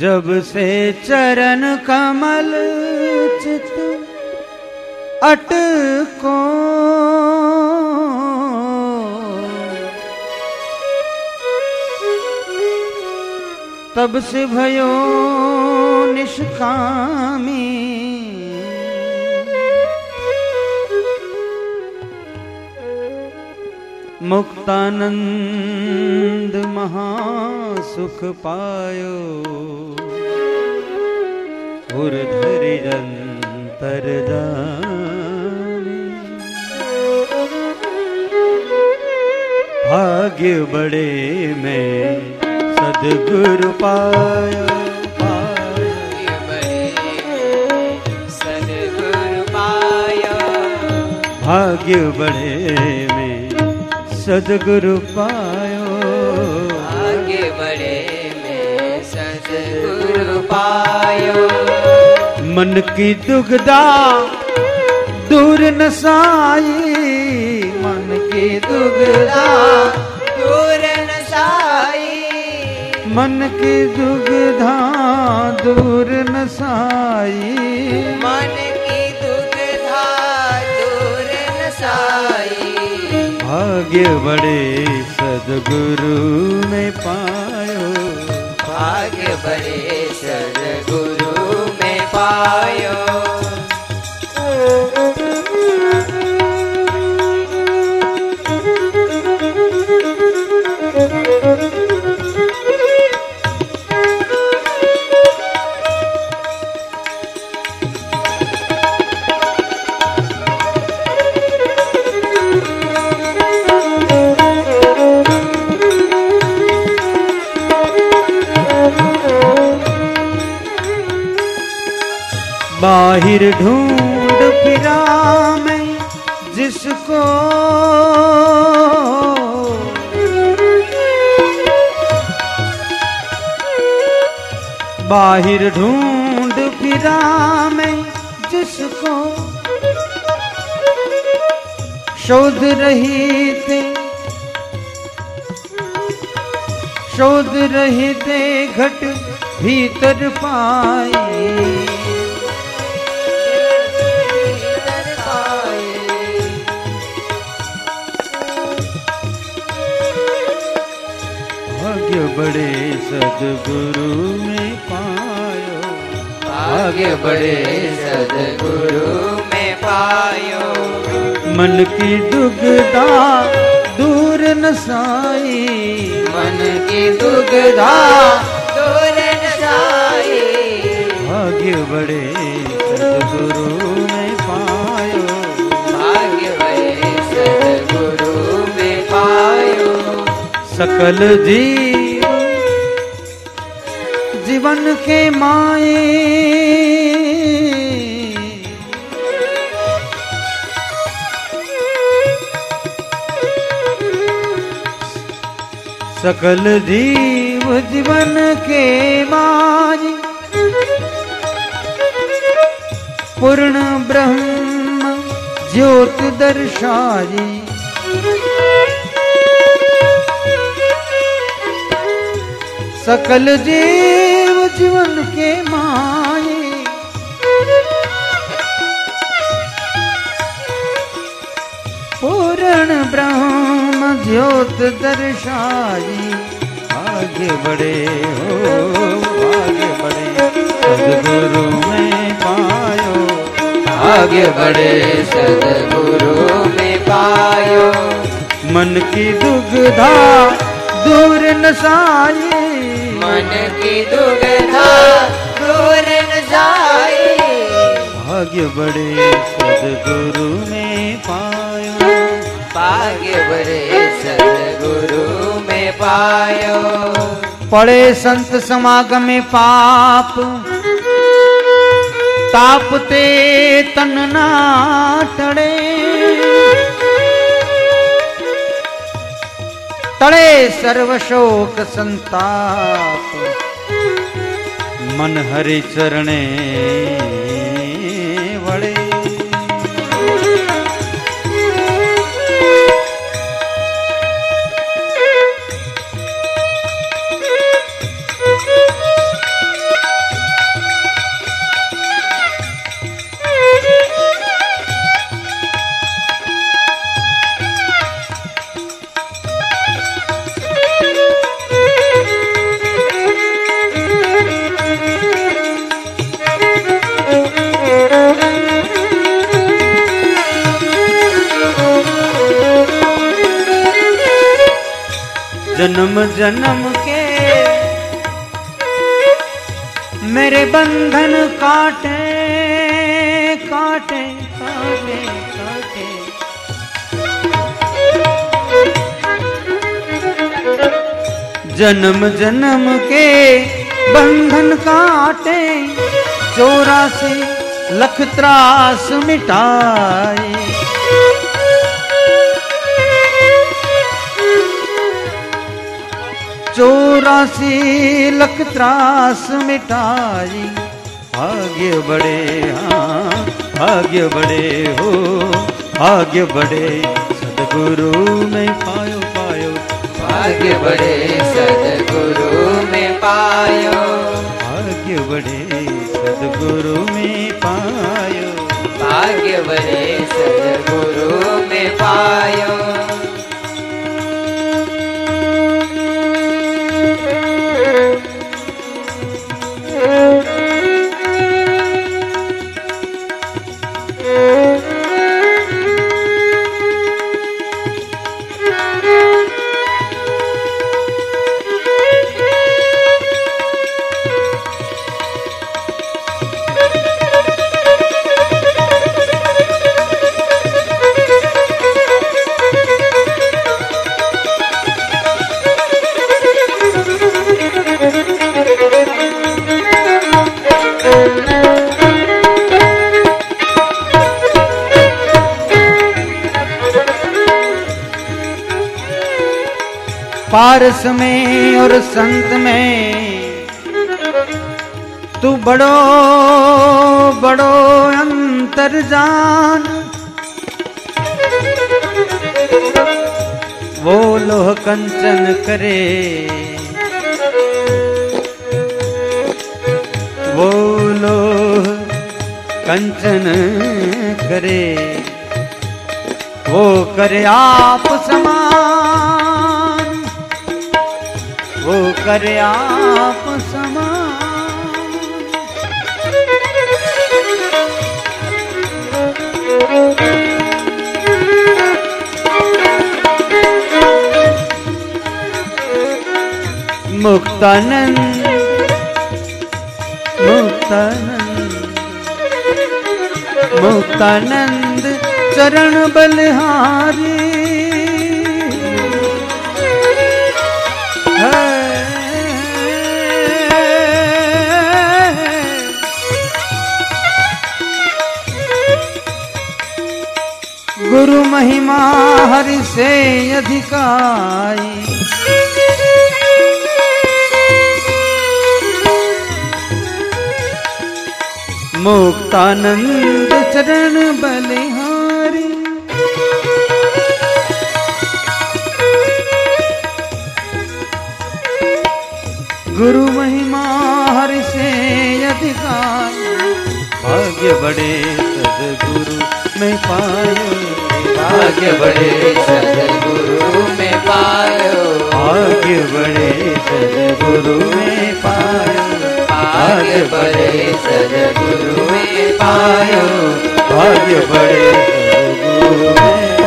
जब से चरण कमल चित अटको। तब से भयो निष्कामी। मुक्तानंद महासुख पायो। उर्धरि जंतर भाग्य बड़े में सदगुरु पायो भाग्य बड़े सदगुरु पायो। भाग्य बड़े में सदगुरु पायो। आगे बड़े में सदगुरु पायो। मन की दुखदा दूर नसाई मन की दुखदा दूर न साई। मन की दुगधा दूर नसाई मन भाग्य बड़े सदगुरु में पायो। भाग्य बड़े सदगुरु में पायो। बाहिर ढूंढ फिरा मैं जिसको। बाहिर ढूंढ फिरा मैं जिसको। शोध रही थे। शोध रहे थे, घट भीतर पाई। बड़े सदगुरु में पायो। भाग्य बड़े सदगुरु में पायो। मन की दुगदा दूर न नसाई मन की दुगधा दूर न जाए भाग्य बड़े सदगुरु में पायो। भाग्य बड़े सदगुरु में पायो। सकल जीव जीवन के माए। सकल जीव जीवन के माई पूर्ण ब्रह्म ज्योत दर्शाई सकल जीव जीवन के माए पूर्ण ब्रह्म ज्योत दर्शाई आगे बढ़े हो, आगे बढ़े। सदगुरु में पायो, आगे बड़े सदगुरु में पायो। मन की दुगधा दूर नसाई मन की दुगधा दूर न जाए। भाग्य बड़े सदगुरु में पायो। भाग्य बड़े सदगुरु में पायो। पड़े संत समागम में पाप तापते तन ना टड़े। तड़े सर्वशोक संताप। मन हरि चरणे। जन्म जन्म के मेरे बंधन काटे काटे काटे काटे। जन्म जन्म के बंधन काटे, चौरासी लख त्रास मिटाए। चौरासी लख त्रास मिटाई। भाग्य बड़े हाँ भाग्य बड़े हो भाग्य बड़े सदगुरु में पायो पायो। भाग्य बड़े सदगुरु में पायो। भाग्य बड़े सदगुरु में पायो। भाग्य बड़े पारस में और संत में तू बड़ो बड़ो अंतर जान। वो लोह कंचन करे। वो लोह कंचन करे। वो करे आप समान। वो करे आप समान। मुक्तानंद मुक्तानंद मुक्तानंद चरण बलिहारी। गुरु महिमा हरि से अधिकाई। मुक्तानंद चरण बलिहारी। आगे बढ़े सदगुरु में पायो। आगे बढ़े सदगुरु में पायो। आगे बढ़े सदगुरु में पायो। आगे बढ़े सदगुरु में